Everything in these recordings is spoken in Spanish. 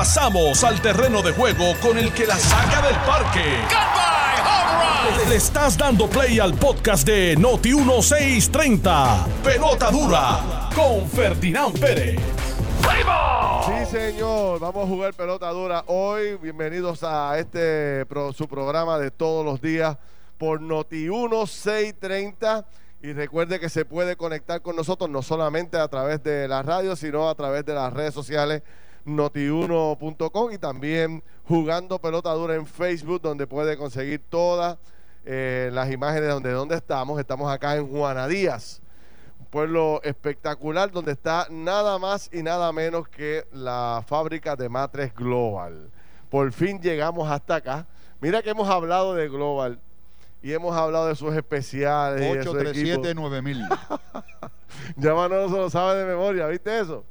Pasamos al terreno de juego con el que la saca del parque. Le estás dando play al podcast de Noti 1630. Pelota dura con Ferdinand Pérez. Sí, señor. Vamos a jugar pelota dura hoy. Bienvenidos a este su programa de todos los días por Noti 1630. Y recuerde que se puede conectar con nosotros no solamente a través de la radio, sino a través de las redes sociales noti1.com y también jugando pelota dura en Facebook, donde puede conseguir todas eh, las imágenes donde, donde estamos. Estamos acá en Juana Díaz un pueblo espectacular donde está nada más y nada menos que la fábrica de matres Global. Por fin llegamos hasta acá. Mira que hemos hablado de Global y hemos hablado de sus especiales. y de su equipo. 837-9000. Ya Manolo se lo sabe de memoria, ¿viste eso?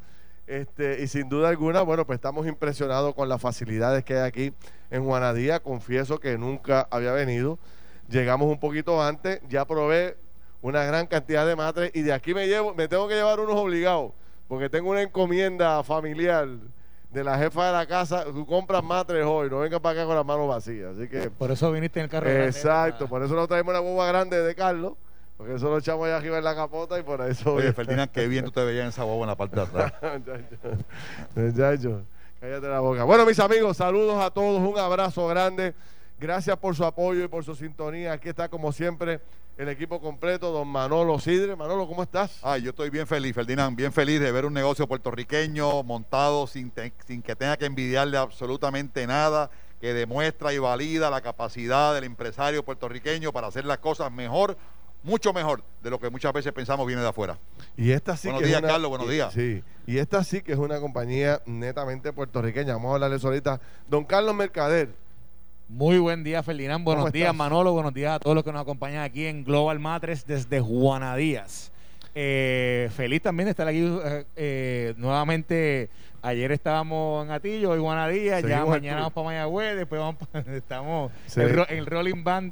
Este, y sin duda alguna, bueno, pues estamos impresionados con las facilidades que hay aquí en Juanadía. Confieso que nunca había venido. Llegamos un poquito antes, ya probé una gran cantidad de matres y de aquí me llevo, me tengo que llevar unos obligados, porque tengo una encomienda familiar de la jefa de la casa. Tú compras matres hoy, no vengas para acá con las manos vacías. Así que Por eso viniste en el carro. grande. Exacto, por eso nos traemos una guagua grande de Carlos, porque eso lo echamos allá arriba en la capota y por eso. Oye, Ferdinand, qué bien tú te veías en esa guagua en la parte de atrás. Muchacho, cállate la boca. Bueno, mis amigos, saludos a todos, un abrazo grande. Gracias por su apoyo y por su sintonía. Aquí está, como siempre, el equipo completo, don Manolo Sidre. Manolo, ¿cómo estás? Ay, yo estoy bien feliz, Ferdinand, bien feliz de ver un negocio puertorriqueño montado sin, te- sin que tenga que envidiarle absolutamente nada, que demuestra y valida la capacidad del empresario puertorriqueño para hacer las cosas mejor, mucho mejor de lo que muchas veces pensamos viene de afuera. Y esta sí Buenos que es días, una- Carlos, buenos y- días. Sí, y esta sí que es una compañía netamente puertorriqueña. Vamos a hablarles ahorita. Don Carlos Mercader. Muy buen día, Ferdinand. Buenos ¿Cómo días, estás? Manolo. Buenos días a todos los que nos acompañan aquí en Global Matres desde Juana Díaz. Eh, feliz también de estar aquí eh, eh, nuevamente. Ayer estábamos en Atillo, hoy Juana Díaz. Ya mañana vamos para Mayagüez. Después vamos pa- estamos Sí. el, ro- el Rolling Band.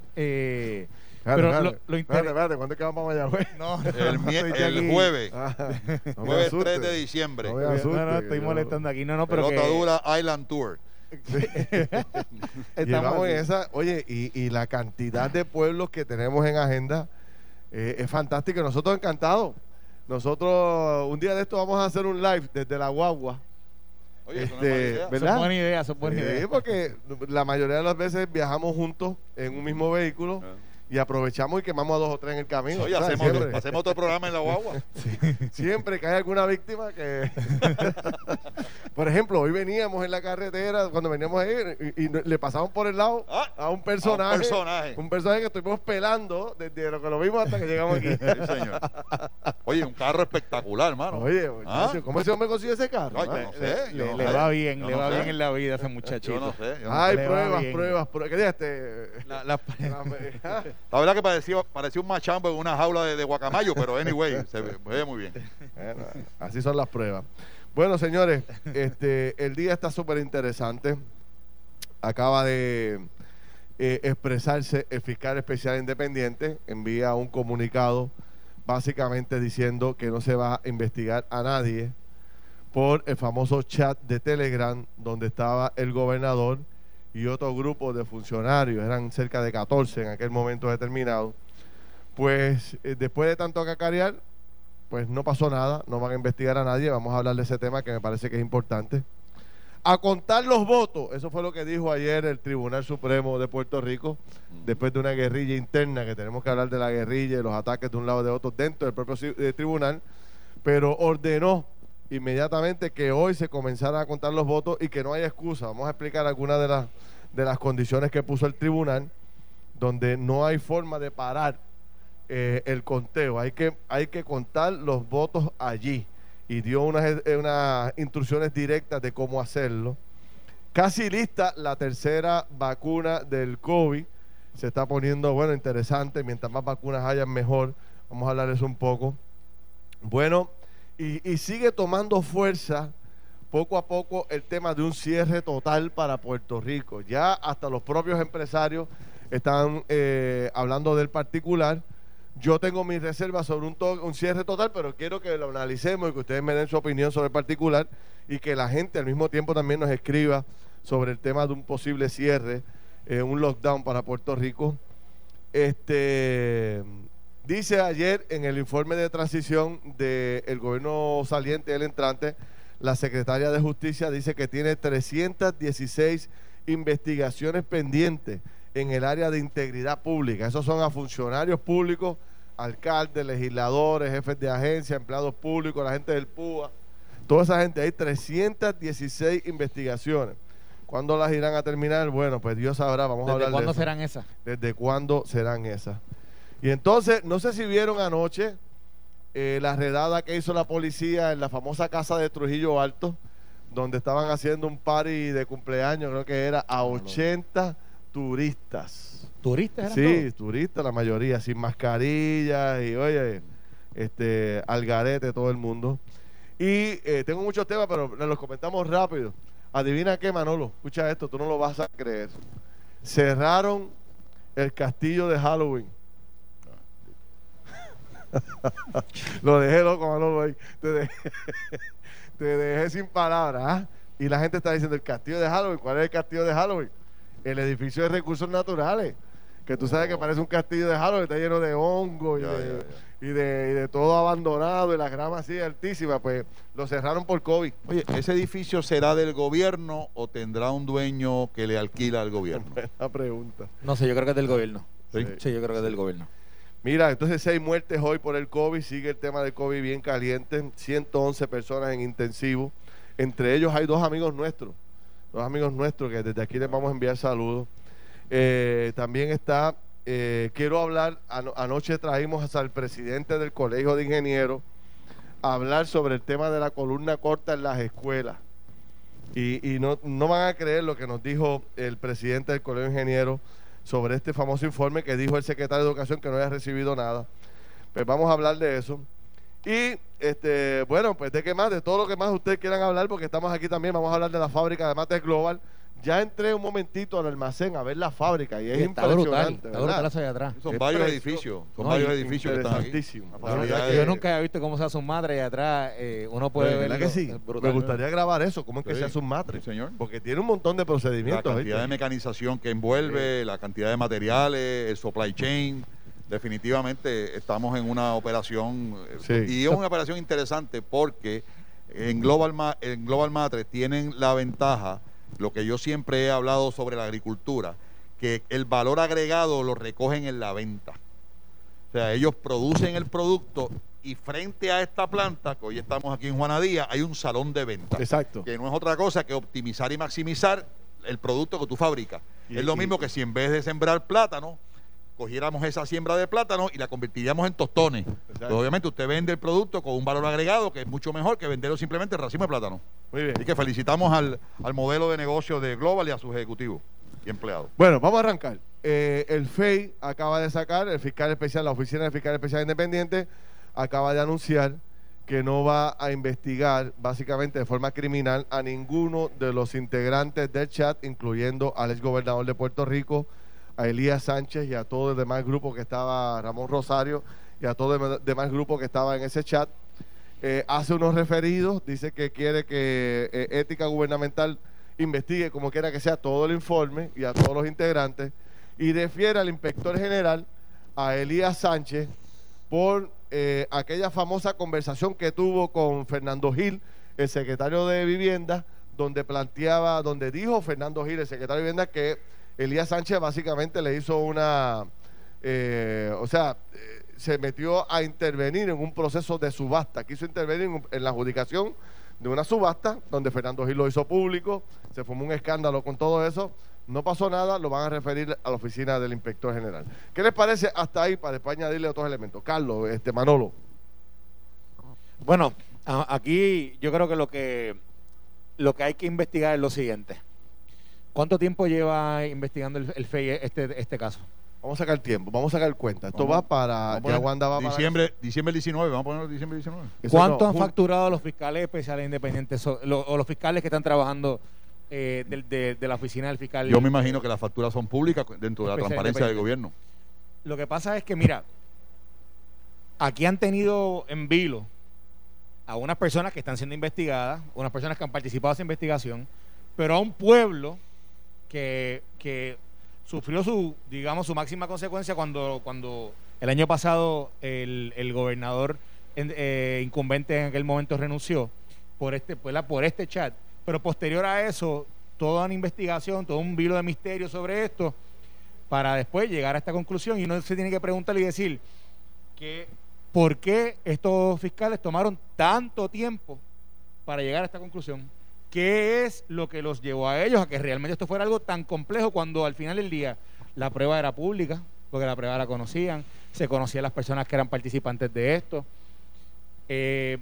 Pero lo, lo ¿cuándo es que vamos a Mayagüez? No, El, el jueves, Ah, no jueves asustes. 3 de diciembre, No No, asuste, no, que estoy molestando aquí. No, no, pero pelota que dura Island Tour. estamos Llevamos así. esa, oye, y, y la cantidad de pueblos que tenemos en agenda eh, es fantástica. Nosotros encantados. Nosotros un día de esto vamos a hacer un live desde la guagua. Oye, eso no Este, es mala idea. Eso ¿verdad? es buena idea, es buena Sí, idea. porque la mayoría de las veces viajamos juntos en un mismo vehículo Ah. Y aprovechamos y quemamos a dos o tres en el camino. Oye, ¿sabes? hacemos, siempre, hacemos otro programa en la guagua. siempre que hay alguna víctima que... por ejemplo, hoy veníamos en la carretera, cuando veníamos ahí, y, y le pasamos por el lado Ah, a un personaje. a un personaje. un personaje que estuvimos pelando desde lo que lo vimos hasta que llegamos aquí. Sí, señor. Oye, un carro espectacular, hermano. Oye, ¿Ah? ¿cómo ese hombre consiguió ese carro? Ay, ah? no sé. Le, no le sé. va bien, Yo le no va sé. bien en la vida a ese muchachito. Yo no sé. yo no Ay, pruebas, pruebas, pruebas. ¿Qué dijiste? La- la- La- verdad que parecía, parecía un machambo en una jaula de, de guacamayo, pero anyway, se ve, se ve muy bien. Bueno, así son las pruebas. Bueno, señores, este, el día está súper interesante. Acaba de eh, expresarse el fiscal especial independiente, envía un comunicado básicamente diciendo que no se va a investigar a nadie por el famoso chat de Telegram donde estaba el gobernador y otro grupo de funcionarios, eran cerca de 14 en aquel momento determinado. Pues eh, después de tanto cacarear, pues no pasó nada, no van a investigar a nadie, vamos a hablar de ese tema que me parece que es importante. A contar los votos, eso fue lo que dijo ayer el Tribunal Supremo de Puerto Rico, después de una guerrilla interna, que tenemos que hablar de la guerrilla y los ataques de un lado y de otro dentro del propio eh, tribunal, pero ordenó inmediatamente que hoy se comenzaran a contar los votos y que no haya excusa. Vamos a explicar algunas de las, de las condiciones que puso el tribunal, donde no hay forma de parar eh, el conteo. Hay que, hay que contar los votos allí. Y dio unas, eh, unas instrucciones directas de cómo hacerlo. Casi lista la tercera vacuna del COVID. Se está poniendo, bueno, interesante. Mientras más vacunas hayan, mejor. Vamos a hablar eso un poco. Bueno, y, y sigue tomando fuerza poco a poco el tema de un cierre total para Puerto Rico. Ya hasta los propios empresarios están eh, hablando del particular, Yo tengo mis reservas sobre un, cierre total, pero quiero que lo analicemos y que ustedes me den su opinión sobre el particular y que la gente al mismo tiempo también nos escriba sobre el tema de un posible cierre, eh, un lockdown para Puerto Rico. Este dice ayer en el informe de transición del gobierno saliente, el entrante, la secretaria de Justicia dice que tiene 316 investigaciones pendientes en el área de integridad pública. Esos son a funcionarios públicos, alcaldes, legisladores, jefes de agencia, empleados públicos, la gente del PUA. Toda esa gente, hay 316 investigaciones. ¿Cuándo las irán a terminar? Bueno, pues Dios sabrá, vamos a hablar ¿Desde cuándo serán esas? ¿Desde cuándo serán esas? Y entonces, no sé si vieron anoche eh, la redada que hizo la policía en la famosa casa de Trujillo Alto, donde estaban haciendo un party de cumpleaños, creo que era a 80 turistas. ¿Turistas eran Sí, todos? turistas la mayoría, sin mascarillas y oye, este, al garete todo el mundo. Y eh, tengo muchos temas, pero los comentamos rápido. Adivina qué, Manolo, escucha esto, tú no lo vas a creer. Cerraron el castillo de Halloween. Lo dejé loco, Manolo, ahí. Te dejé, te dejé sin palabras. ¿ah? Y la gente está diciendo, el castillo de Halloween, ¿cuál es el castillo de Halloween? El edificio de recursos naturales. Que tú sabes que parece un castillo de Halloween, está lleno de hongo y, Ya, de, ya, y de- y de todo abandonado y las gramas así altísimas. Pues lo cerraron por COVID. Oye, ¿ese edificio será del gobierno o tendrá un dueño que le alquila al gobierno? Buena pregunta. No sé, yo creo que es del gobierno. Sí. Sí, yo creo que es del gobierno. Mira, entonces seis muertes hoy por el COVID, sigue el tema del COVID bien caliente, 111 personas en intensivo, entre ellos hay dos amigos nuestros, dos amigos nuestros que desde aquí les vamos a enviar saludos. Eh, también está, eh, quiero hablar, ano- anoche traímos al presidente del Colegio de Ingenieros a hablar sobre el tema de la columna corta en las escuelas. Y, y no, no van a creer lo que nos dijo el presidente del Colegio de Ingenieros sobre este famoso informe que dijo el secretario de Educación que no había recibido nada. Pues vamos a hablar de eso. Y, este, bueno, pues de qué más, de todo lo que más ustedes quieran hablar, porque estamos aquí también, vamos a hablar de la fábrica de Mates Global. Ya entré un momentito al almacén a ver la fábrica y es está brutal, impresionante, brutal atrás. Son Es varios precio- edificios, son No, varios edificios que están aquí. La La Yo de- nunca había visto cómo se hace un madre y atrás eh, uno puede ver. ¿verdad que sí? Me gustaría grabar eso, cómo es que se hace un sí, señor. Porque tiene un montón de La procedimientos. cantidad de mecanización que envuelve, la cantidad de materiales, el supply chain. Definitivamente estamos en una operación eh, Sí. y es una operación interesante porque en Global, Ma- en Global Matres tienen la ventaja, lo que yo siempre he hablado sobre la agricultura, que el valor agregado lo recogen en la venta. O sea, ellos producen el producto y frente a esta planta, que hoy estamos aquí en Juanadía, hay un salón de venta Exacto. que no es otra cosa que optimizar y maximizar el producto que tú fabricas. Y- es lo mismo que si en vez de sembrar plátano, cogiéramos esa siembra de plátano y la convertiríamos en tostones. Pues obviamente usted vende el producto con un valor agregado que es mucho mejor que venderlo simplemente en racimo de plátano. Muy bien. Así que felicitamos al, al modelo de negocio de Global y a sus ejecutivos y empleados. Bueno, vamos a arrancar. Eh, el FEI acaba de sacar, el fiscal especial, la Oficina del Fiscal Especial Independiente, acaba de anunciar que no va a investigar básicamente de forma criminal a ninguno de los integrantes del chat, incluyendo al exgobernador de Puerto Rico, a Elías Sánchez y a todo el demás grupo que estaba, Ramón Rosario, y a todo el dem- demás grupo que estaba en ese chat. Eh, hace unos referidos, dice que quiere que eh, ética gubernamental investigue como quiera que sea todo el informe y a todos los integrantes y refiere al inspector general, a Elías Sánchez, por eh, aquella famosa conversación que tuvo con Fernando Gil, el secretario de Vivienda, donde planteaba, donde dijo Fernando Gil, el secretario de Vivienda, que Elías Sánchez básicamente le hizo una, eh, o sea, eh, se metió a intervenir en un proceso de subasta, quiso intervenir en, la adjudicación de una subasta, donde Fernando Gil lo hizo público, se formó un escándalo con todo eso, no pasó nada, lo van a referir a la oficina del inspector general. ¿Qué les parece hasta ahí para después añadirle otros elementos? Carlos, este Manolo. Bueno, aquí yo creo que lo que lo que hay que investigar es lo siguiente. ¿Cuánto tiempo lleva investigando el, el FEI este, este caso? Vamos a sacar tiempo, vamos a sacar cuenta. Esto Vamos- va para, ya Wanda va para- diciembre, diciembre 19, vamos a ponerlo diciembre 19. Eso ¿Cuánto no, han jun- facturado los fiscales especiales independientes so- lo- o los fiscales que están trabajando eh, del- de, de la oficina del fiscal? Yo me imagino que las facturas son públicas dentro de la Especial transparencia del gobierno. Lo que pasa es que, mira, aquí han tenido en vilo a unas personas que están siendo investigadas, unas personas que han participado en esa investigación, pero a un pueblo que, que sufrió su, digamos, su máxima consecuencia cuando, cuando el año pasado el, el gobernador eh, incumbente en aquel momento renunció por este, pues, por este chat. Pero posterior a eso, toda una investigación, todo un vilo de misterio sobre esto, para después llegar a esta conclusión y no se tiene que preguntar y decir que por qué estos fiscales tomaron tanto tiempo para llegar a esta conclusión. ¿Qué es lo que los llevó a ellos a que realmente esto fuera algo tan complejo cuando al final del día la prueba era pública, porque la prueba la conocían, se conocían las personas que eran participantes de esto, eh,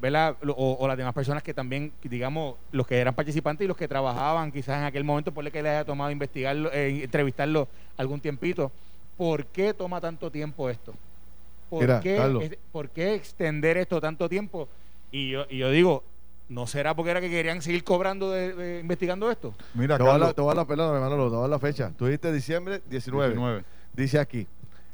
O, las demás personas que también, digamos, los que eran participantes y los que trabajaban quizás en aquel momento, por que le haya tomado investigarlo, eh, entrevistarlo algún tiempito. ¿Por qué toma tanto tiempo esto? ¿Por, qué, ¿Por qué extender esto tanto tiempo? Y yo, y yo digo, ¿No será porque era que querían seguir cobrando, de, investigando esto? Mira, te voy a la, la, perdón, hermano, te voy a la fecha. Tú dijiste diciembre 19. 19. Dice aquí,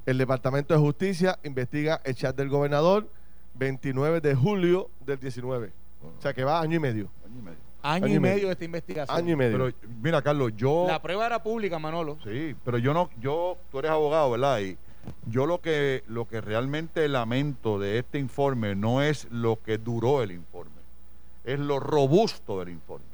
el Departamento de Justicia investiga el chat del gobernador 29 de julio del 19. O sea que va año y medio. Año y medio. Año, y, medio de esta investigación. Año y medio. Pero mira, Carlos, yo. La prueba era pública, Manolo. Sí, pero yo no, yo, tú eres abogado, ¿verdad? Y yo lo que, lo que realmente lamento de este informe no es lo que duró el informe, es lo robusto del informe.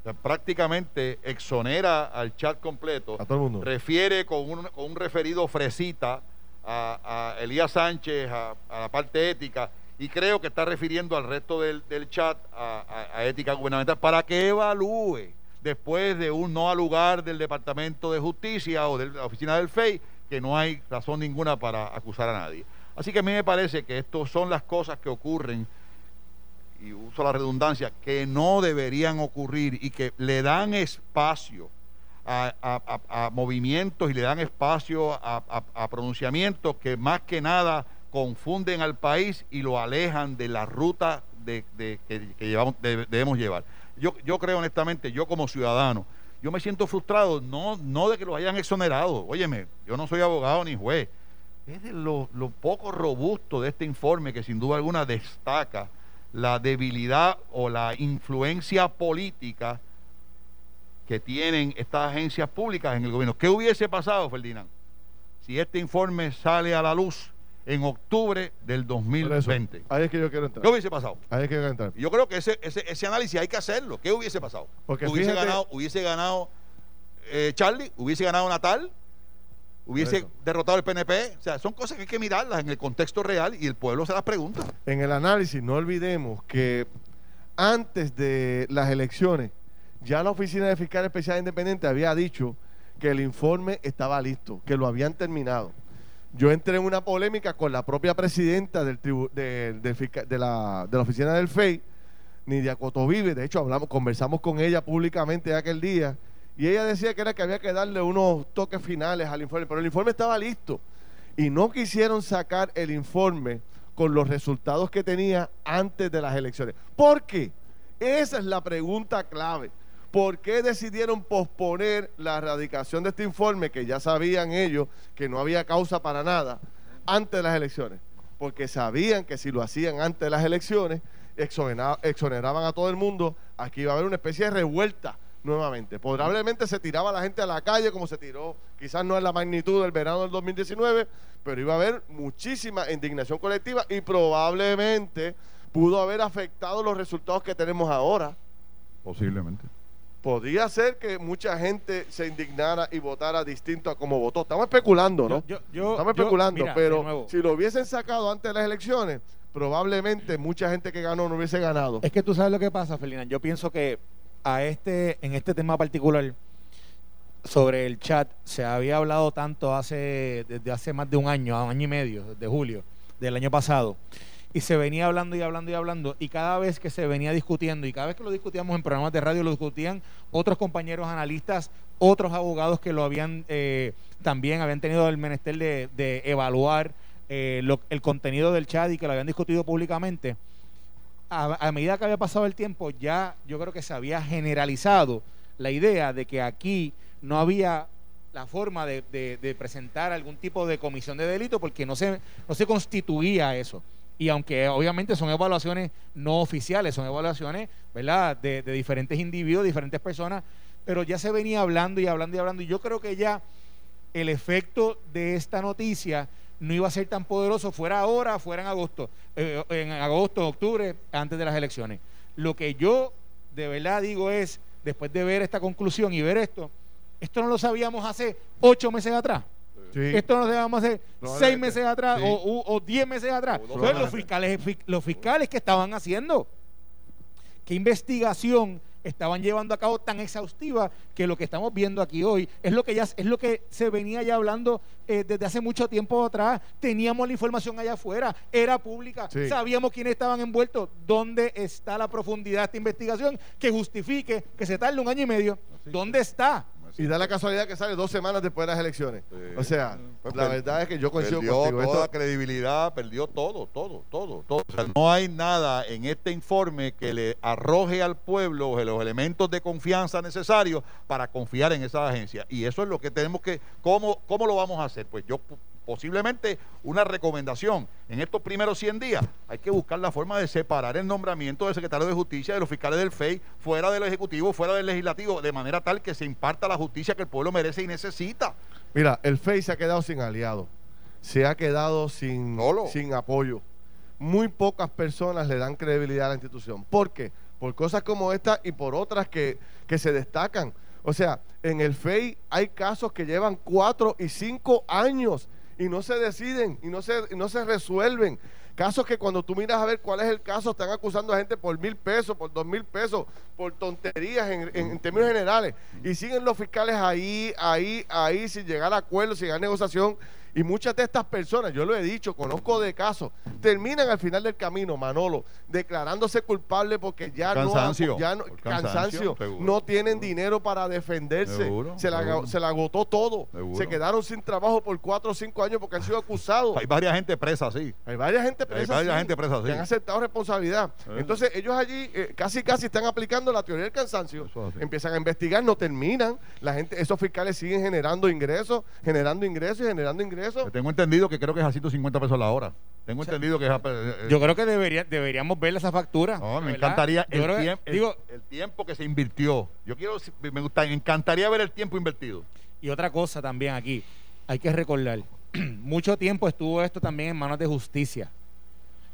O sea, prácticamente exonera al chat completo. A todo el mundo. Refiere con un, con un referido fresita a, Elías Sánchez, a, la parte ética, y creo que está refiriendo al resto del, chat a, ética gubernamental para que evalúe después de un no al lugar del Departamento de Justicia o de la oficina del FEI, que no hay razón ninguna para acusar a nadie. Así que a mí me parece que estas son las cosas que ocurren, y uso la redundancia, que no deberían ocurrir y que le dan espacio a, movimientos y le dan espacio a, pronunciamientos que más que nada confunden al país y lo alejan de la ruta que, debemos llevar. Yo, yo creo honestamente, yo como ciudadano, yo me siento frustrado, no, no de que lo hayan exonerado, óyeme, yo no soy abogado ni juez, es de lo poco robusto de este informe que sin duda alguna destaca la debilidad o la influencia política que tienen estas agencias públicas en el gobierno. ¿Qué hubiese pasado, Ferdinand, si este informe sale a la luz en octubre del 2020? ahí es que yo quiero entrar. ¿Qué hubiese pasado? Ahí es que yo quiero entrar. Yo creo que ese, ese, análisis hay que hacerlo. ¿Qué hubiese pasado? Porque hubiese ganado, hubiese ganado eh, Charlie, hubiese ganado Natal, hubiese derrotado el PNP. O sea, son cosas que hay que mirarlas en el contexto real y el pueblo se las pregunta. En el análisis, no olvidemos que antes de las elecciones, ya la Oficina de Fiscal Especial Independiente había dicho que el informe estaba listo, que lo habían terminado. Yo entré en una polémica con la propia presidenta del de, la, oficina del FEI, Nidia Cotovive. De hecho, hablamos, conversamos con ella públicamente aquel día. Y ella decía que era que había que darle unos toques finales al informe. Pero el informe estaba listo. Y no quisieron sacar el informe con los resultados que tenía antes de las elecciones. ¿Por qué? Esa es la pregunta clave. ¿Por qué decidieron posponer la erradicación de este informe, que ya sabían ellos que no había causa para nada, antes de las elecciones? Porque sabían que si lo hacían antes de las elecciones, exoneraban a todo el mundo, aquí iba a haber una especie de revuelta nuevamente. Probablemente se tiraba la gente a la calle como se tiró, quizás no en la magnitud del verano del 2019, pero iba a haber muchísima indignación colectiva y probablemente pudo haber afectado los resultados que tenemos ahora. Posiblemente podría ser que mucha gente se indignara y votara distinto a como votó. Estamos especulando, ¿no? Estamos especulando, pero si lo hubiesen sacado antes de las elecciones, probablemente mucha gente que ganó no hubiese ganado. Es que tú sabes lo que pasa, Felina. Yo pienso que a este, en este tema particular sobre el chat se había hablado tanto hace desde hace más de un año, un año y medio, de julio del año pasado y se venía hablando y hablando y hablando y cada vez que se venía discutiendo y cada vez que lo discutíamos en programas de radio lo discutían otros compañeros analistas, otros abogados que lo habían eh, también habían tenido el menester de, evaluar eh, el contenido del chat y que lo habían discutido públicamente. A, medida que había pasado el tiempo ya yo creo que se había generalizado la idea de que aquí no había la forma de, presentar algún tipo de comisión de delito porque no se, no se constituía eso. Y aunque obviamente son evaluaciones no oficiales, son evaluaciones ¿verdad? De, de diferentes individuos, diferentes personas, pero ya se venía hablando y hablando y hablando. Y yo creo que ya el efecto de esta noticia no iba a ser tan poderoso, fuera ahora, fuera en agosto, eh, en agosto, octubre, antes de las elecciones. Lo que yo de verdad digo es, después de ver esta conclusión y ver esto, esto no lo sabíamos hace ocho meses atrás. Esto no lo sabíamos hace seis meses atrás o, diez meses atrás. Entonces, los fiscales, los fiscales que estaban haciendo, ¿qué investigación estaban llevando a cabo tan exhaustiva que lo que estamos viendo aquí hoy es lo que ya es lo que se venía ya hablando eh, desde hace mucho tiempo atrás. Teníamos la información allá afuera, era pública, sabíamos quiénes estaban envueltos. ¿Dónde está la profundidad de esta investigación que justifique que se tarde un año y medio? ¿Dónde está? Y da la casualidad que sale dos semanas después de las elecciones. O sea, pues la verdad es que yo coincido perdió contigo. toda credibilidad, perdió todo, todo, todo, todo. O sea, no hay nada en este informe que le arroje al pueblo los elementos de confianza necesarios para confiar en esa agencia. Y eso es lo que tenemos que, ¿cómo, cómo lo vamos a hacer? Pues yo posiblemente una recomendación. En estos primeros 100 días hay que buscar la forma de separar el nombramiento del secretario de Justicia de los fiscales del FEI fuera del Ejecutivo, fuera del Legislativo, de manera tal que se imparta la justicia que el pueblo merece y necesita. Mira, el FEI se ha quedado sin aliado, se ha quedado sin, sin apoyo. Muy pocas personas le dan credibilidad a la institución. ¿Por qué? Por cosas como esta y por otras que, que se destacan. O sea, en el FEI hay casos que llevan cuatro y cinco años y no se deciden y no se, no se resuelven. Casos que cuando tú miras a ver cuál es el caso, están acusando a gente por mil pesos, por dos mil pesos, por tonterías en, en, términos generales. Y siguen los fiscales ahí, ahí, ahí, sin llegar a acuerdo, sin llegar a negociación. Y muchas de estas personas, yo lo he dicho, conozco de casos, terminan al final del camino, Manolo, declarándose culpable porque ya no, ya no, cansancio, no tienen dinero para defenderse. se, la, se la agotó todo. Se quedaron sin trabajo por cuatro o cinco años porque han sido acusados. Hay varias gente presa, sí. Hay varias gente presa. Hay varias gente presa, sí. Que han aceptado responsabilidad. Entonces, ellos allí eh, casi casi están aplicando la teoría del cansancio. Empiezan a investigar, no terminan. La gente, esos fiscales siguen generando ingresos, generando ingresos y generando ingresos tengo entendido que creo que es a 150 pesos la hora. Tengo entendido que es a, eh, Yo creo que debería, deberíamos ver esa factura. No, me encantaría el, digo, el, tiempo que se invirtió. Yo quiero, me, gusta, me encantaría ver el tiempo invertido. Y otra cosa también aquí, hay que recordar, mucho tiempo estuvo esto también en manos de justicia.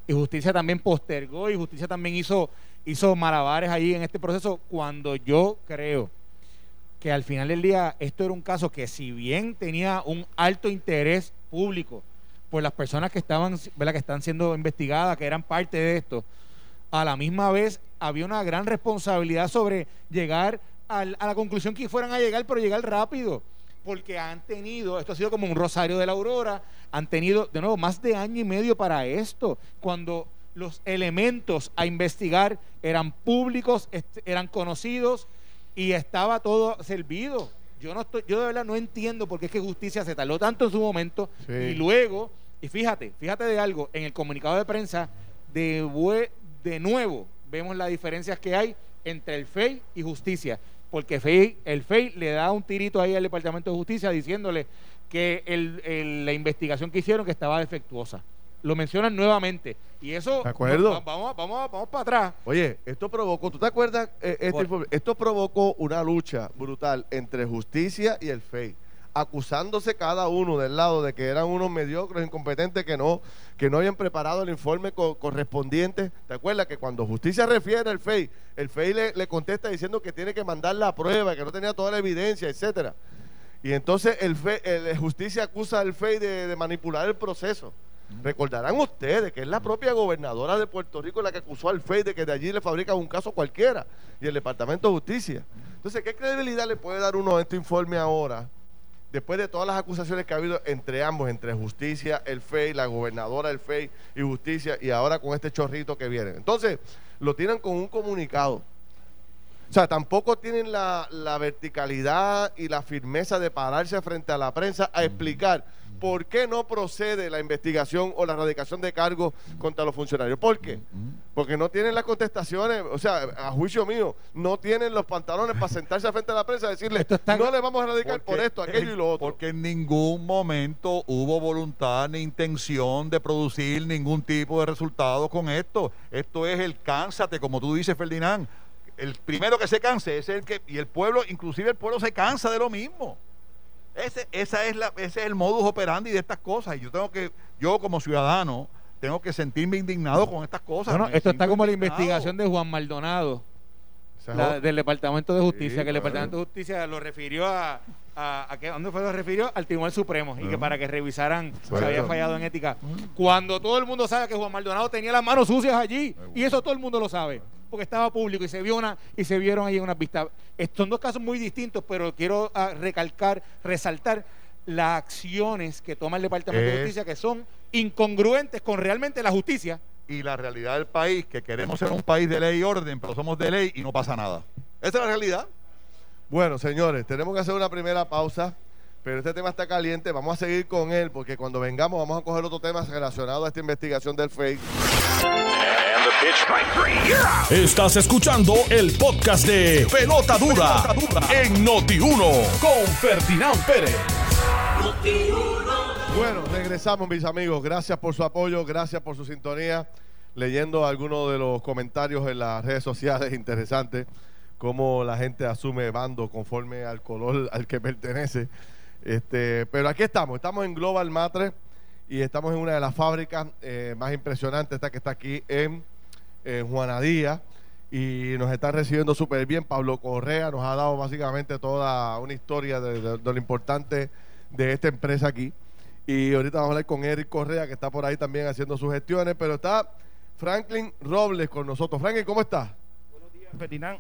Y justicia también postergó y justicia también hizo, hizo malabares ahí en este proceso cuando yo creo que al final del día esto era un caso que si bien tenía un alto interés público por las personas que estaban, que están siendo investigadas, que eran parte de esto, a la misma vez había una gran responsabilidad sobre llegar a la conclusión que fueran a llegar, pero llegar rápido, porque han tenido, esto ha sido como un rosario de la aurora, han tenido de nuevo más de año y medio para esto, cuando los elementos a investigar eran públicos, eran conocidos, y estaba todo servido. Yo no estoy, yo de verdad no entiendo por qué es que justicia se tardó tanto en su momento y luego, y fíjate, fíjate de algo, en el comunicado de prensa de, de nuevo vemos las diferencias que hay entre el FEI y justicia, porque FEI, el FEI le da un tirito ahí al Departamento de Justicia diciéndole que el, la investigación que hicieron que estaba defectuosa lo mencionan nuevamente. Y eso, acuerdo? Vamos, vamos, vamos para atrás. Oye, esto provocó, ¿tú te acuerdas? Eh, este esto provocó una lucha brutal entre justicia y el FEI acusándose cada uno del lado de que eran unos mediocres, incompetentes, que no, que no habían preparado el informe correspondiente. ¿Te acuerdas que cuando justicia refiere al FEI, el FEI le, contesta diciendo que tiene que mandar la prueba, que no tenía toda la evidencia, etcétera? Y entonces el, FEI, el justicia acusa al FEI de manipular el proceso. Recordarán ustedes que es la propia gobernadora de Puerto Rico la que acusó al FEI de que de allí le fabrican un caso cualquiera y el Departamento de Justicia. Entonces, ¿qué credibilidad le puede dar uno a este informe ahora? Después de todas las acusaciones que ha habido entre ambos, entre justicia, el FEI, la gobernadora del FEI y justicia, y ahora con este chorrito que viene. Entonces, lo tienen con un comunicado. Sea, tampoco tienen la, la verticalidad y la firmeza de pararse frente a la prensa a explicar por qué no procede la investigación o la erradicación de cargos contra los funcionarios. ¿Por qué? Porque no tienen las contestaciones, o sea, a juicio mío, no tienen los pantalones para sentarse frente a la prensa y decirle, no le vamos a erradicar por esto, aquello y lo otro. Porque en ningún momento hubo voluntad ni intención de producir ningún tipo de resultado con esto. Esto es el cánsate, como tú dices, Ferdinand. El primero que se canse es el que, y el pueblo, inclusive el pueblo se cansa de lo mismo. Ese, esa es la, ese es el modus operandi de estas cosas. Y yo tengo que, yo como ciudadano, tengo que sentirme indignado con estas cosas. Bueno, esto está como la investigación de Juan Maldonado, la- del Departamento de Justicia, Sí, que el claro. Departamento de Justicia lo refirió a, a, a qué- ¿a dónde fue lo refirió? Al Tribunal Supremo y que para que revisaran si había fallado en ética. Cuando todo el mundo sabe que Juan Maldonado tenía las manos sucias allí y eso todo el mundo lo sabe. Porque estaba público y se vio una y se vieron ahí unas vistas. Estos son dos casos muy distintos, pero quiero ah, recalcar, resaltar las acciones que toma el Departamento de Es- Justicia que son incongruentes con realmente la justicia. y la realidad del país, que queremos ser un país de ley y orden, pero somos de ley y no pasa nada. Esa es la realidad. Bueno, señores, tenemos que hacer una primera pausa, pero este tema está caliente. Vamos a seguir con él porque cuando vengamos vamos a coger otro tema relacionado a esta investigación del fake. Estás escuchando el podcast de Pelota Dura, en Noti1 con Ferdinand Pérez. Bueno, regresamos, mis amigos. Gracias por su apoyo, gracias por su sintonía. Leyendo algunos de los comentarios en las redes sociales interesantes, cómo la gente asume bando conforme al color al que pertenece. Este, pero aquí estamos, estamos en Global Matre y estamos en una de las fábricas eh, más impresionantes, esta que está aquí en, en Juanadía. Y nos están recibiendo súper bien. Pablo Correa nos ha dado básicamente toda una historia de, de- de lo importante de esta empresa aquí. Y ahorita vamos a hablar con Eric Correa, que está por ahí también haciendo sus gestiones. Pero está Franklin Robles con nosotros. Franklin, ¿cómo estás? Ferdinand.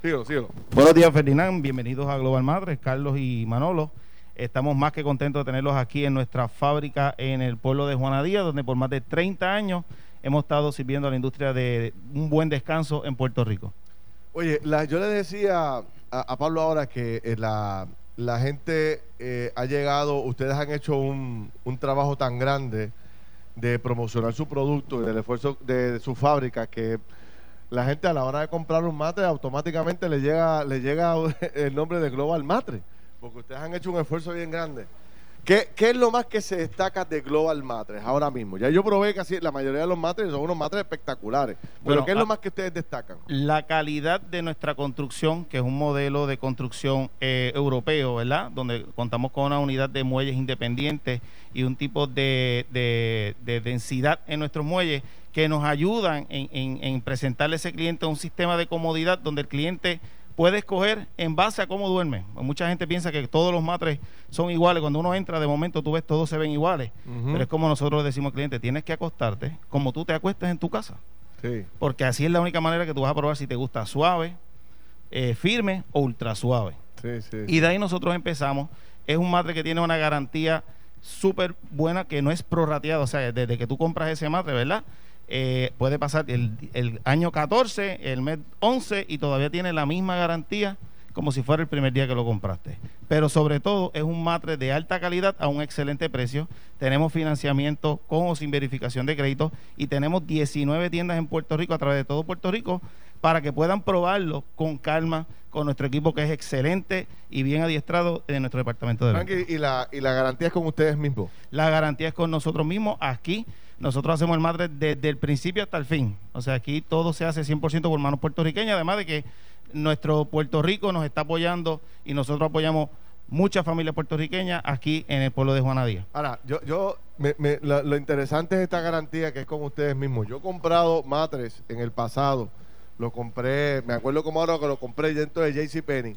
Síguelo, síguelo. Buenos días, Ferdinand. Bienvenidos a Global Madres, Carlos y Manolo. Estamos más que contentos de tenerlos aquí en nuestra fábrica en el pueblo de Juanadía, donde por más de 30 años hemos estado sirviendo a la industria de un buen descanso en Puerto Rico. Oye, yo le decía a, Pablo ahora que eh, la, gente eh, ha llegado, ustedes han hecho un, un trabajo tan grande de promocionar su producto y del esfuerzo de, su fábrica que la gente a la hora de comprar un matre automáticamente le llega le llega el nombre de Global Matre porque ustedes han hecho un esfuerzo bien grande. ¿Qué, qué es lo más que se destaca de Global Matres ahora mismo? Ya yo probé casi la mayoría de los matres son unos matres espectaculares. Pero Bueno, ¿qué es ah- lo más que ustedes destacan? La calidad de nuestra construcción, que es un modelo de construcción eh, europeo, ¿verdad? Donde contamos con una unidad de muelles independientes y un tipo de, de- de densidad en nuestros muelles que nos ayudan en, en- en presentarle a ese cliente un sistema de comodidad donde el cliente puede escoger en base a cómo duerme. Mucha gente piensa que todos los matres son iguales. Cuando uno entra, de momento tú ves todos se ven iguales. Pero es como nosotros le decimos al cliente, tienes que acostarte como tú te acuestas en tu casa Sí. porque así es la única manera que tú vas a probar si te gusta suave, eh, firme o ultra suave. Sí, sí. Y de ahí nosotros empezamos. Es un matre que tiene una garantía súper buena que no es prorrateada, o sea, desde que tú compras ese matre, ¿verdad? Eh, puede pasar el, el año 14, el mes 11 y todavía tiene la misma garantía como si fuera el primer día que lo compraste. Pero sobre todo es un matre de alta calidad a un excelente precio. Tenemos financiamiento con o sin verificación de crédito y tenemos 19 tiendas en Puerto Rico a través de todo Puerto Rico para que puedan probarlo con calma con nuestro equipo que es excelente y bien adiestrado en nuestro departamento de ventas. Frankie, y la, y la garantía es con ustedes mismos. La garantía es con nosotros mismos. Aquí nosotros hacemos el madre desde el principio hasta el fin. O sea, aquí todo se hace 100% por manos puertorriqueñas, además de que nuestro Puerto Rico nos está apoyando y nosotros apoyamos muchas familias puertorriqueñas aquí en el pueblo de Juana Díaz. Ahora, yo, yo me- me- lo, lo interesante es esta garantía que es con ustedes mismos. Yo he comprado matres en el pasado. Lo compré, me acuerdo como ahora que lo compré dentro de JCPenney.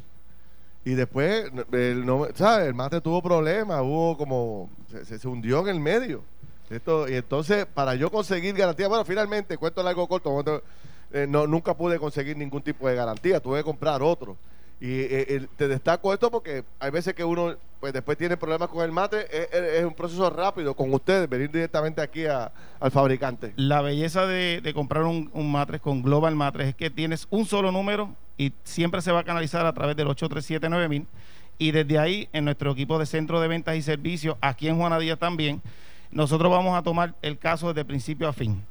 Y después, el, no, ¿sabes? el matre tuvo problemas, hubo como, se, se- hundió en el medio. Esto, y entonces, para yo conseguir garantía, bueno, finalmente, cuento largo corto, eh, no, nunca pude conseguir ningún tipo de garantía, tuve que comprar otro. Y eh, el- te destaco esto porque hay veces que uno, pues después tiene problemas con el mate, es, un proceso rápido con ustedes, venir directamente aquí a- al fabricante. La belleza de, de comprar un, un matres con Global Matres es que tienes un solo número y siempre se va a canalizar a través del 837-9000 y desde ahí en nuestro equipo de centro de ventas y servicios, aquí en Juana Díaz también, nosotros vamos a tomar el caso desde principio a fin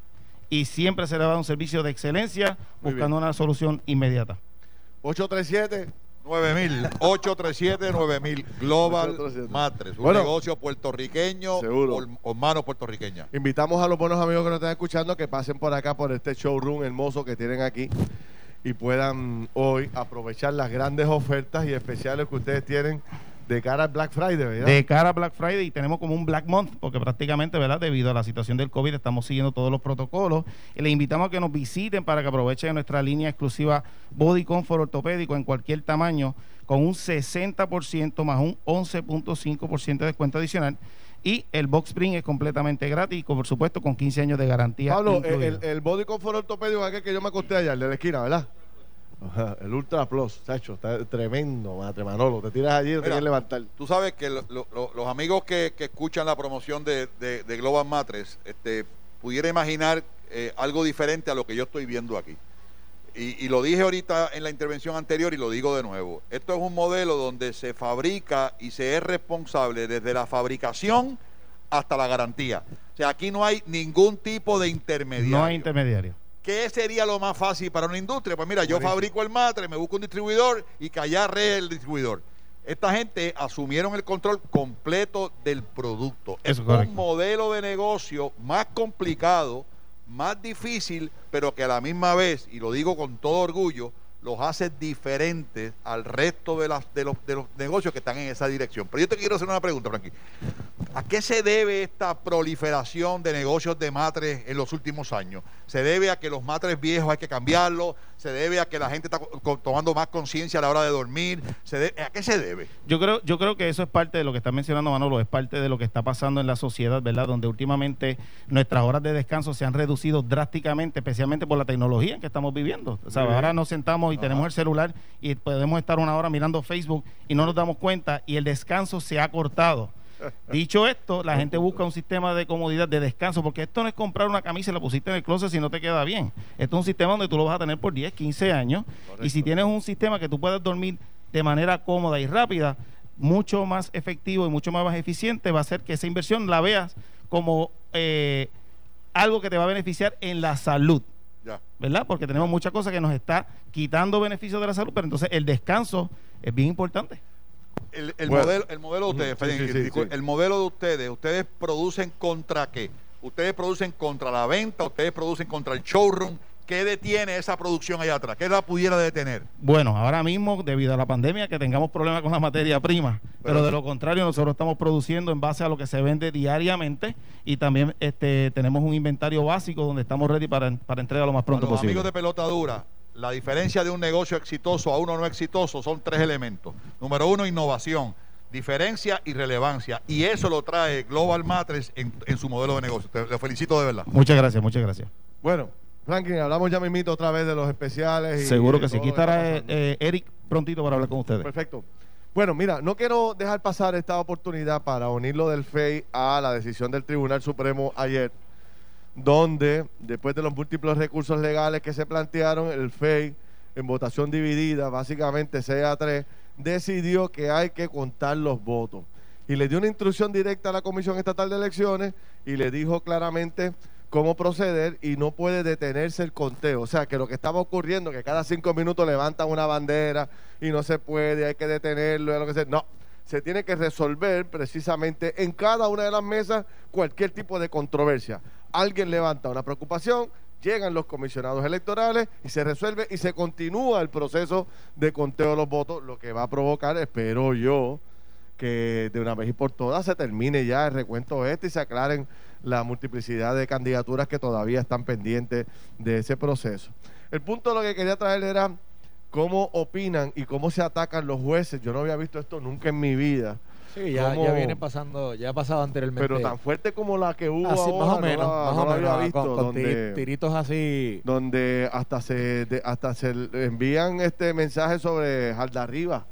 y siempre se le va a dar un servicio de excelencia buscando una solución inmediata. 837 9000, 837 9000, Global 837. Matres, un Bueno. negocio puertorriqueño Seguro. con manos puertorriqueñas. Invitamos a los buenos amigos que nos están escuchando que pasen por acá, por este showroom hermoso que tienen aquí y puedan hoy aprovechar las grandes ofertas y especiales que ustedes tienen de cara al Black Friday, ¿verdad? De cara a Black Friday tenemos como un Black Month, porque prácticamente, ¿verdad? Debido a la situación del COVID estamos siguiendo todos los protocolos. Y les invitamos a que nos visiten para que aprovechen nuestra línea exclusiva Body Comfort ortopédico en cualquier tamaño, con un 60% más un 11.5% de descuento adicional. Y el Box Spring es completamente gratis, y con, por supuesto, con 15 años de garantía. Pablo, el, body comfort ortopédico aquel que yo me acosté allá, el de la esquina, ¿verdad? El Ultra Plus, Sacho, está tremendo, madre Manolo. Te tiras allí y no te quieres levantar. Tú sabes que lo- lo- lo- los amigos que, que escuchan la promoción de, de- de Global Matres este, pudiera imaginar eh, algo diferente a lo que yo estoy viendo aquí. Y, y lo dije ahorita en la intervención anterior y lo digo de nuevo. Esto es un modelo donde se fabrica y se es responsable desde la fabricación hasta la garantía. O sea, aquí no hay ningún tipo de intermediario. No hay intermediario. ¿Qué sería lo más fácil para una industria? Pues mira, yo fabrico el matre, me busco un distribuidor y que allá arre el distribuidor. Esta gente asumieron el control completo del producto. Eso es es correcto. un modelo de negocio más complicado, más difícil, pero que a la misma vez, y lo digo con todo orgullo, los hace diferentes al resto de, las, de, los, de los negocios que están en esa dirección. Pero yo te quiero hacer una pregunta, Frankie. ¿A qué se debe esta proliferación de negocios de matres en los últimos años? ¿Se debe a que los matres viejos hay que cambiarlos? ¿Se debe a que la gente está tomando más conciencia a la hora de dormir? ¿Se de- ¿A qué se debe? Yo creo, yo creo que eso es parte de lo que está mencionando Manolo, es parte de lo que está pasando en la sociedad, ¿verdad? Donde últimamente nuestras horas de descanso se han reducido drásticamente, especialmente por la tecnología en que estamos viviendo. O sea, bien. ahora nos sentamos y tenemos el celular y podemos estar una hora mirando Facebook y no nos damos cuenta y el descanso se ha cortado. Dicho esto, la gente busca un sistema de comodidad, de descanso, porque esto no es comprar una camisa y la pusiste en el closet si no te queda bien. Esto es un sistema donde tú lo vas a tener por 10, 15 años. Y si tienes un sistema que tú puedas dormir de manera cómoda y rápida, mucho más efectivo y mucho más eficiente, va a hacer que esa inversión la veas como eh, algo que te va a beneficiar en la salud. Ya. ¿Verdad? Porque tenemos muchas cosas que nos está quitando beneficios de la salud, pero entonces el descanso es bien importante. El, el Bueno. modelo, el modelo de ustedes, Ujú, sí, Freddy, sí, sí, discul- sí. el modelo de ustedes, ¿ustedes producen contra qué? ¿Ustedes producen contra la venta? ¿Ustedes producen contra el showroom? ¿Qué detiene esa producción allá atrás? ¿Qué la pudiera detener? Bueno, ahora mismo, debido a la pandemia, que tengamos problemas con la materia prima, pero de lo contrario, nosotros estamos produciendo en base a lo que se vende diariamente y también este, tenemos un inventario básico donde estamos ready para, para entrega lo más A pronto los posible. amigos de pelota dura, la diferencia de un negocio exitoso a uno no exitoso son tres elementos. Número uno, innovación, diferencia y relevancia. Y eso lo trae Global Matres en, en su modelo de negocio. Te, le felicito de verdad. Muchas gracias, muchas gracias. Bueno, Franklin, hablamos ya mismito otra vez de los especiales. y Seguro que sí. Aquí lo estará eh, eh, Eric prontito para hablar con ustedes. Perfecto. Bueno, mira, no quiero dejar pasar esta oportunidad para unirlo del FEI a la decisión del Tribunal Supremo ayer, donde después de los múltiples recursos legales que se plantearon, el FEI, en votación dividida, básicamente 6 a 3, decidió que hay que contar los votos. Y le dio una instrucción directa a la Comisión Estatal de Elecciones y le dijo claramente cómo proceder y no puede detenerse el conteo. O sea, que lo que estaba ocurriendo, que cada cinco minutos levantan una bandera y no se puede, hay que detenerlo, lo que sea. No, se tiene que resolver precisamente en cada una de las mesas cualquier tipo de controversia. Alguien levanta una preocupación, llegan los comisionados electorales y se resuelve y se continúa el proceso de conteo de los votos, lo que va a provocar, espero yo, que de una vez y por todas se termine ya el recuento este y se aclaren la multiplicidad de candidaturas que todavía están pendientes de ese proceso. El punto de lo que quería traer era cómo opinan y cómo se atacan los jueces. Yo no había visto esto nunca en mi vida, Sí, ya, viene pasando, ya ha pasado anteriormente. pero tan fuerte como la que hubo Así, ahora, más o no menos, la- más no o menos, había visto, con, con donde- tiri- tiritos así. donde hasta se de- hasta se envían este mensaje sobre Jaldarriba.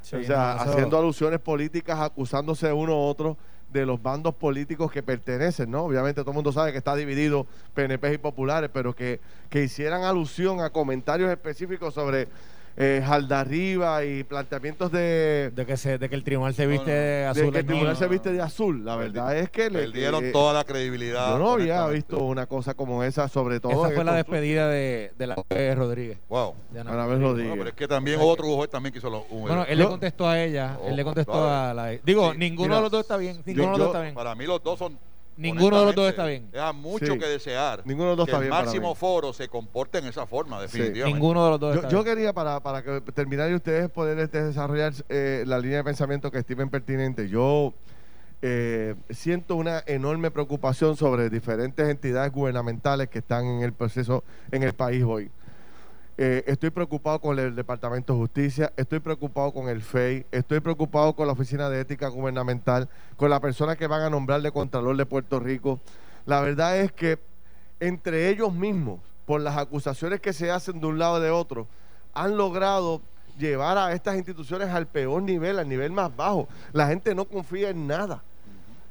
Sí, o sea, no, eso- haciendo alusiones políticas, acusándose uno a otro de los bandos políticos que pertenecen, ¿no? Obviamente todo el mundo sabe que está dividido PNP y populares, pero que, que hicieran alusión a comentarios específicos sobre eh, arriba y planteamientos de, De que, se, de que el tribunal se viste No, no, de de azul. que el tribunal se viste de azul. La verdad es que le Perdieron eh, toda la credibilidad. Yo no había visto una cosa como esa, sobre todo. Esa fue la despedida de, de la juez Rodríguez. Wow. de Ana Ana No, Rodríguez. pero es que también otro juez también quiso lo un- Bueno, él Yo- le contestó a ella, él le Oh, contestó claro. a la... Digo, Sí, ninguno mira, de los dos está bien, ninguno de los yo- dos está bien. Para mí los dos son. Ninguno de los dos está bien. Deja mucho Sí. que desear. Ninguno de los dos que está el bien para máximo mí. foro se comporte en esa forma, definitivamente. Ninguno de los dos Yo, está yo bien. quería, para, para que terminar y ustedes poder este, desarrollar eh, la línea de pensamiento que estimen pertinente, yo eh, siento una enorme preocupación sobre diferentes entidades gubernamentales que están en el proceso en el país hoy. Eh, estoy preocupado con el Departamento de Justicia, estoy preocupado con el FEI, estoy preocupado con la Oficina de Ética Gubernamental, con la persona que van a nombrar de Contralor de Puerto Rico. La verdad es que entre ellos mismos, por las acusaciones que se hacen de un lado y de otro, han logrado llevar a estas instituciones al peor nivel, al nivel más bajo. La gente no confía en nada.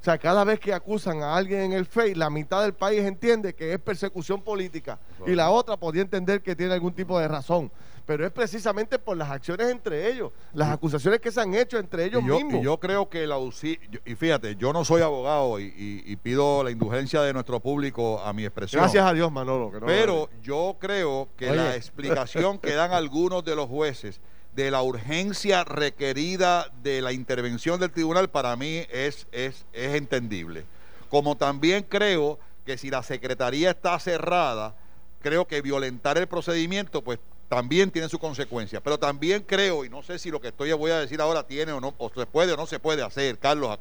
O sea, cada vez que acusan a alguien en el FEI, la mitad del país entiende que es persecución política y la otra podría entender que tiene algún tipo de razón. Pero es precisamente por las acciones entre ellos, las acusaciones que se han hecho entre ellos y yo, mismos. y yo creo que la UCI, y fíjate, yo no soy abogado y, y- y pido la indulgencia de nuestro público a mi expresión. Gracias a Dios, Manolo. que no- Pero yo creo que Oye. la explicación que dan algunos de los jueces de la urgencia requerida de la intervención del tribunal para mí es, es, es entendible. Como también creo que si la secretaría está cerrada, creo que violentar el procedimiento, pues también tiene su consecuencia. Pero también creo, y no sé si lo que estoy voy a decir ahora tiene o no, o se puede o no se puede hacer, Carlos,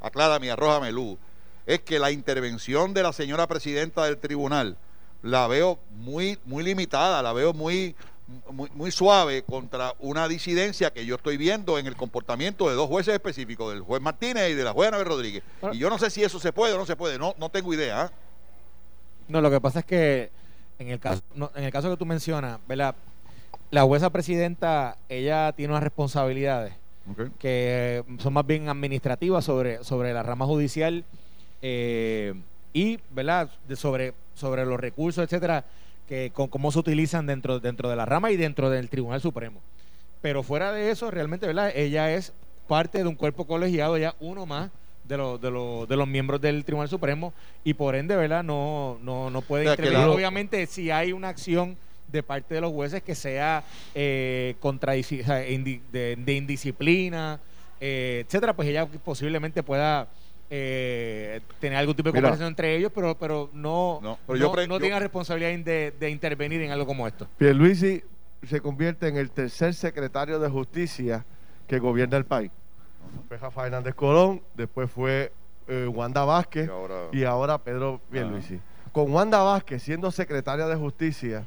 aclárame, arrójame luz, es que la intervención de la señora presidenta del tribunal la veo muy, muy limitada, la veo muy, muy, muy suave contra una disidencia que yo estoy viendo en el comportamiento de dos jueces específicos, del juez Martínez y de la juez Anabel Rodríguez. Y yo no sé si eso se puede o no se puede, no, no tengo idea. ¿ah? No, lo que pasa es que en el caso, no, en el caso que tú mencionas, ¿verdad? La jueza presidenta, ella tiene unas responsabilidades que son más bien administrativas sobre, sobre la rama judicial eh, y, ¿verdad? De sobre, sobre los recursos, etcétera, que con, cómo se utilizan dentro, dentro de la rama y dentro del Tribunal Supremo. Pero fuera de eso, realmente, ¿verdad? Ella es parte de un cuerpo colegiado, ya uno más de los, de los, de los miembros del Tribunal Supremo y por ende, ¿verdad? No, no, no puede O sea, que intervenir. la- Obviamente, si hay una acción de parte de los jueces que sea eh, indi- de, de indisciplina, eh, etcétera, pues ella posiblemente pueda eh, tener algún tipo de Mira. conversación entre ellos, pero, pero no, No, no, pero yo pre- no yo- tenga responsabilidad de, de intervenir en algo como esto. Pierluisi se convierte en el tercer secretario de justicia que gobierna el país. Fue Rafa Hernández Colón, después fue eh, Wanda Vázquez Y ahora- y ahora Pedro Pierluisi. Con Wanda Vázquez siendo secretaria de justicia,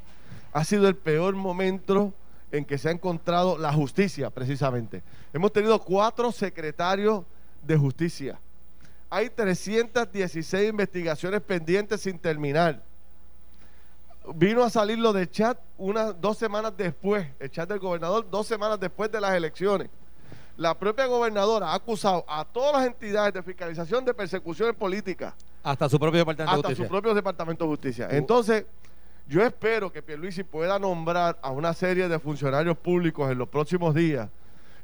ha sido el peor momento en que se ha encontrado la justicia, precisamente. Hemos tenido cuatro secretarios de justicia. Hay 316 investigaciones pendientes sin terminar vino a salir lo de chat unas dos semanas después, el chat del gobernador, dos semanas después de las elecciones. La propia gobernadora ha acusado a todas las entidades de fiscalización de persecuciones políticas, Hasta su propio departamento de hasta justicia. su propio departamento de justicia. Entonces, yo espero que Pierluisi pueda nombrar a una serie de funcionarios públicos en los próximos días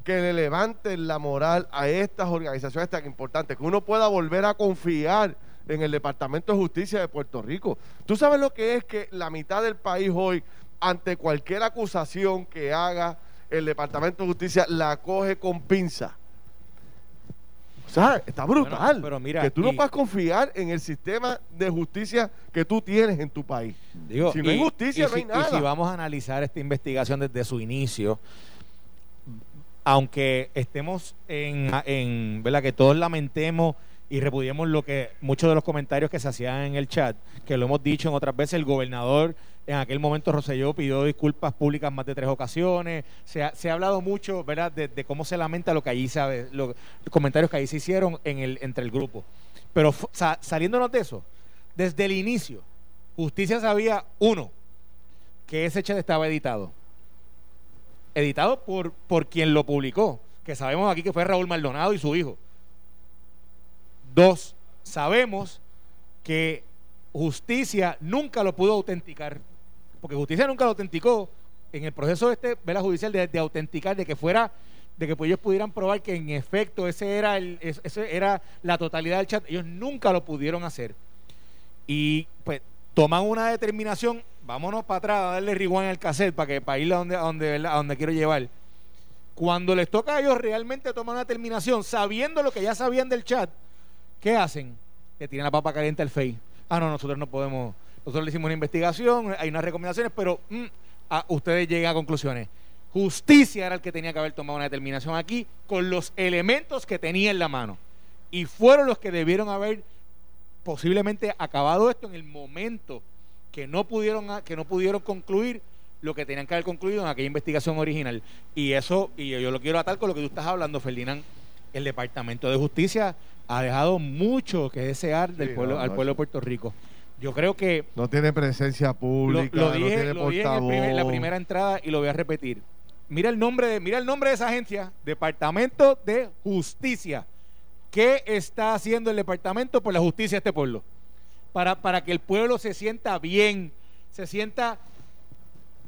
que le levanten la moral a estas organizaciones tan importantes, que uno pueda volver a confiar en el Departamento de Justicia de Puerto Rico. ¿Tú sabes lo que es que la mitad del país hoy, ante cualquier acusación que haga el Departamento de Justicia, la coge con pinza? O sea, está brutal. Bueno, pero mira, que tú no puedas confiar en el sistema de justicia que tú tienes en tu país. Digo, Si no hay justicia, no hay nada. Y si vamos a analizar esta investigación desde su inicio, aunque estemos en, en ¿verdad? que todos lamentemos y repudiemos lo que muchos de los comentarios que se hacían en el chat, que lo hemos dicho en otras veces, el gobernador en aquel momento Rosselló pidió disculpas públicas más de tres ocasiones, se ha, se ha hablado mucho ¿verdad? De, cómo se lamenta lo que allí sabe, los comentarios que allí se hicieron en el, entre el grupo. Pero sa- saliéndonos de eso, desde el inicio, Justicia sabía, uno, que ese chat estaba editado. Editado por, por quien lo publicó, que sabemos aquí que fue Raúl Maldonado y su hijo. Dos, sabemos que Justicia nunca lo pudo autenticar, porque Justicia nunca lo autenticó en el proceso este, ¿verdad? judicial de, de autenticar, de que fuera de que pues ellos pudieran probar que en efecto ese era el, es- ese era la totalidad del chat, ellos nunca lo pudieron hacer. Y pues toman una determinación, vámonos para atrás a darle rewind al cassette para que para ir a donde, donde, a donde quiero llevar. Cuando les toca a ellos realmente tomar una determinación, sabiendo lo que ya sabían del chat, ¿qué hacen? Le tiran la papa caliente al FEI. Ah, no, nosotros no podemos. Nosotros le hicimos una investigación, hay unas recomendaciones, pero mm, ustedes llegan a conclusiones. Justicia era el que tenía que haber tomado una determinación aquí con los elementos que tenía en la mano. Y fueron los que debieron haber posiblemente acabado esto en el momento que no pudieron que no pudieron concluir lo que tenían que haber concluido en aquella investigación original y eso y yo, yo lo quiero atar con lo que tú estás hablando Ferdinand el departamento de justicia ha dejado mucho que desear del Sí, pueblo no, al no, pueblo de Puerto Rico yo creo que No tiene presencia pública, lo no dije, tiene lo dije en, primer- la primera entrada y lo voy a repetir. Mira el nombre de, mira el nombre de esa agencia, Departamento de Justicia. ¿Qué está haciendo el departamento por la justicia de este pueblo? Para, para que el pueblo se sienta bien, se sienta,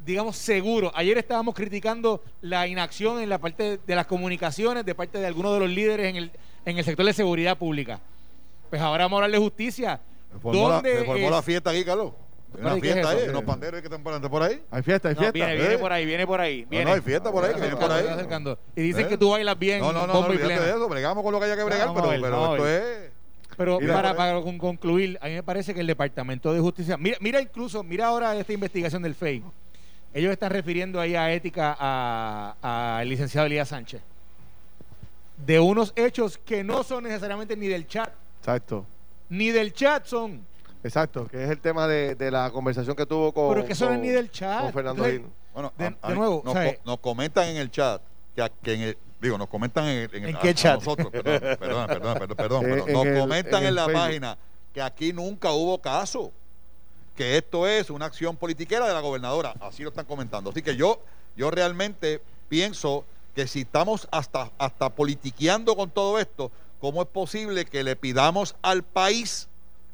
digamos, seguro. Ayer estábamos criticando la inacción en la parte de las comunicaciones de parte de algunos de los líderes en el, en el sector de seguridad pública. Pues ahora vamos a hablar de justicia. Se formó, la, ¿Dónde se formó es? la fiesta aquí, Carlos. Hay una Ay, ¿qué es fiesta ahí, unos panderos que están por por ahí. Hay fiesta, hay No, fiesta. viene, ¿eh? viene por ahí, viene por ahí. No, Viene. no, hay fiesta por ahí, que viene por ahí. Y dicen ¿Eh? que tú bailas bien. No, no, no, no, plena. de eso. Bregamos con lo que haya que bregar, Vamos pero, ver, pero esto es. Pero Mira, para, con- concluir, a mí me parece que el Departamento de Justicia, mira, mira incluso, mira ahora esta investigación del FEI. Ellos están refiriendo ahí a ética a- al licenciado Elías Sánchez. De unos hechos que no son necesariamente ni del chat, Exacto. ni del chat son. Exacto, que es el tema de, de la conversación que tuvo con. Pero que con- ni del chat. Con Fernando Entonces. Bueno, De- a- de a mí nuevo, nos, nos comentan en el chat que, que en el, digo, nos comentan en, en, ¿En qué chat? nosotros, perdón, perdón, perdón, perdón, Eh, en nos el- comentan en la Facebook. página que aquí nunca hubo caso, que esto es una acción politiquera de la gobernadora, así lo están comentando. Así que yo, yo realmente pienso que si estamos hasta, hasta politiqueando con todo esto, ¿cómo es posible que le pidamos al país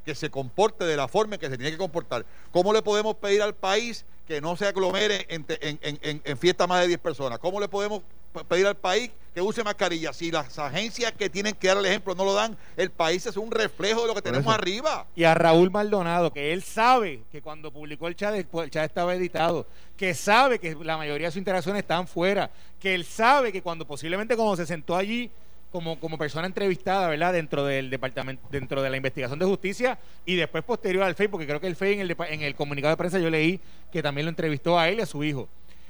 que se comporte de la forma en que se tiene que comportar? ¿Cómo le podemos pedir al país que no se aglomere en, en, en, en, fiestas más de 10 personas? ¿Cómo le podemos pedir al país que use mascarilla? Si las agencias que tienen que dar el ejemplo no lo dan, el país es un reflejo de lo que tenemos eso. arriba. y a Raúl Maldonado, que él sabe que cuando publicó el chat, el chat estaba editado, que sabe que la mayoría de sus interacciones están fuera, que él sabe que cuando posiblemente cuando se sentó allí como, como persona entrevistada, ¿verdad? Dentro del departamento, dentro de la investigación de justicia y después posterior al FEI, porque creo que el FEI en el, en el comunicado de prensa yo leí que también lo entrevistó a él y a su hijo.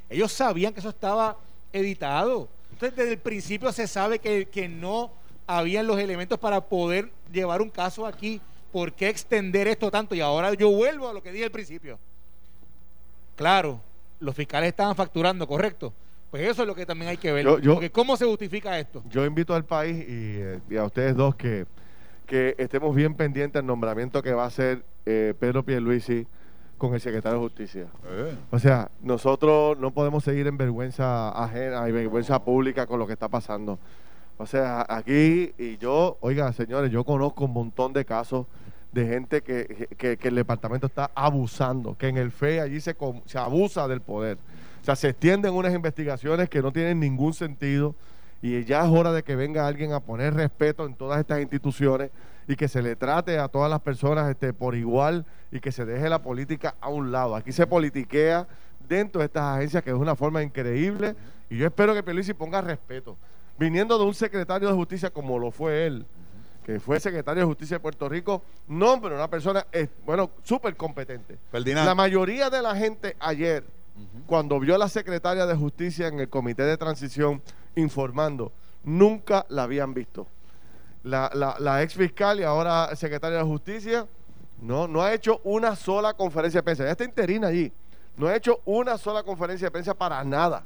Ellos sabían que eso estaba editado. Entonces, desde el principio se sabe que, que no habían los elementos para poder llevar un caso aquí. ¿Por qué extender esto tanto? Y ahora yo vuelvo a lo que dije al principio. Claro, los fiscales estaban facturando, correcto. Pues eso es lo que también hay que ver. Yo- yo- Porque ¿cómo se justifica esto? Yo invito al país y, eh, y a ustedes dos que, que estemos bien pendientes del nombramiento que va a hacer eh, Pedro Pierluisi con el secretario de Justicia. Eh. O sea, nosotros no podemos seguir en vergüenza ajena y vergüenza pública con lo que está pasando. O sea, aquí y yo, oiga, señores, yo conozco un montón de casos de gente que, que- que el departamento está abusando, que en el FE allí se, se abusa del poder. O sea, se extienden unas investigaciones que no tienen ningún sentido y ya es hora de que venga alguien a poner respeto en todas estas instituciones y que se le trate a todas las personas este, por igual y que se deje la política a un lado. Aquí se politiquea dentro de estas agencias que es una forma increíble y yo espero que Pierluisi ponga respeto. Viniendo de un secretario de justicia como lo fue él, que fue secretario de justicia de Puerto Rico, no, pero una persona, eh, bueno, súper competente. Ferdinand. La mayoría de la gente ayer, cuando vio a la secretaria de justicia en el comité de transición informando, nunca la habían visto. La, la, la ex fiscal y ahora secretaria de justicia no, no ha hecho una sola conferencia de prensa. Ya está interina allí. No ha hecho una sola conferencia de prensa para nada.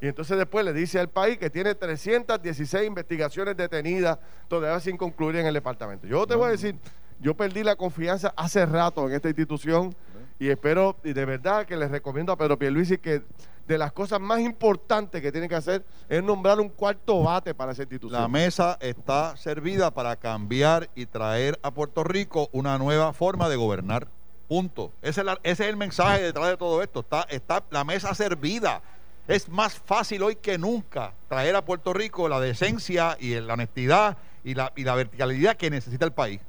Y entonces después le dice al país que tiene 316 investigaciones detenidas todavía sin concluir en el departamento. Yo te voy a decir, yo perdí la confianza hace rato en esta institución y espero, y de verdad que les recomiendo a Pedro Pierluisi que de las cosas más importantes que tiene que hacer es nombrar un cuarto bate para esa institución. La mesa está servida para cambiar y traer a Puerto Rico una nueva forma de gobernar. Punto. Ese es, la- ese es el mensaje detrás de todo esto. Está, está la mesa servida. Es más fácil hoy que nunca traer a Puerto Rico la decencia y la honestidad y la, y la verticalidad que necesita el país.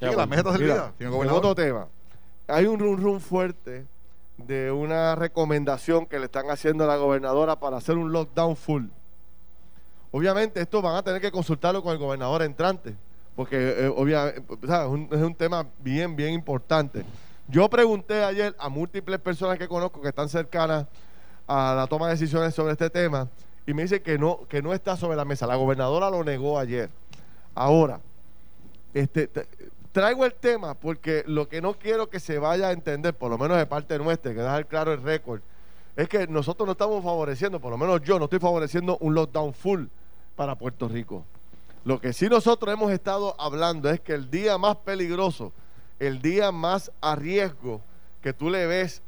La mesa está servida, Mira, señor en gobernador. otro tema. Hay un rum rum fuerte de una recomendación que le están haciendo a la gobernadora para hacer un lockdown full. Obviamente esto van a tener que consultarlo con el gobernador entrante, porque eh, obvia- ¿sabes? Es, un, es un tema bien, bien importante. Yo pregunté ayer a múltiples personas que conozco que están cercanas a la toma de decisiones sobre este tema y me dicen que no, que no está sobre la mesa. La gobernadora lo negó ayer. Ahora, este, traigo el tema porque lo que no quiero que se vaya a entender, por lo menos de parte nuestra, que dejar claro el récord, es que nosotros no estamos favoreciendo, por lo menos yo no estoy favoreciendo un lockdown full para Puerto Rico. Lo que sí nosotros hemos estado hablando es que el día más peligroso, el día más a riesgo que tú le ves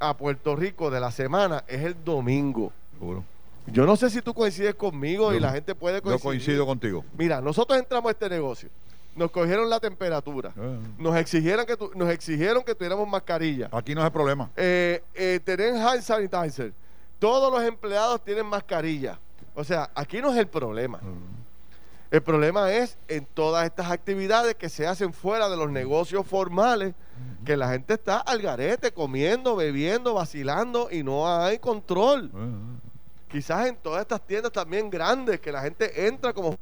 a Puerto Rico de la semana es el domingo. Seguro. Yo no sé si tú coincides conmigo y Yo- la gente puede Yo coincidir. coincido contigo. Mira, nosotros entramos a este negocio, nos cogieron la temperatura, Eh. nos exigieron que, tu- nos exigieron que tuviéramos mascarilla, Aquí no es el problema. eh, eh, tener hand sanitizer, todos los empleados tienen mascarilla. O sea, aquí no es el problema. El problema es en todas estas actividades que se hacen fuera de los negocios formales, que la gente está al garete, comiendo, bebiendo, vacilando y no hay control. Quizás en todas estas tiendas también grandes, que la gente entra como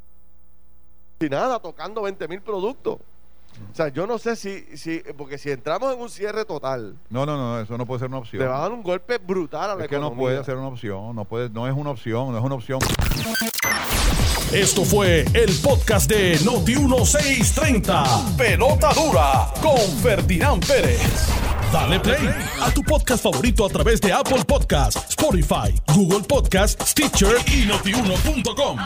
nada, tocando 20 mil productos. O sea, yo no sé si, si, porque si entramos en un cierre total, No, no, no, eso no puede ser una opción. le va a dar un golpe brutal a la Es que no economía. puede ser una opción, no puede, no es una opción, no es una opción. Esto fue el podcast de Noti1630. Pelota dura con Ferdinand Pérez. Dale play a tu podcast favorito a través de Apple Podcasts, Spotify, Google Podcasts, Stitcher y notiuno.com.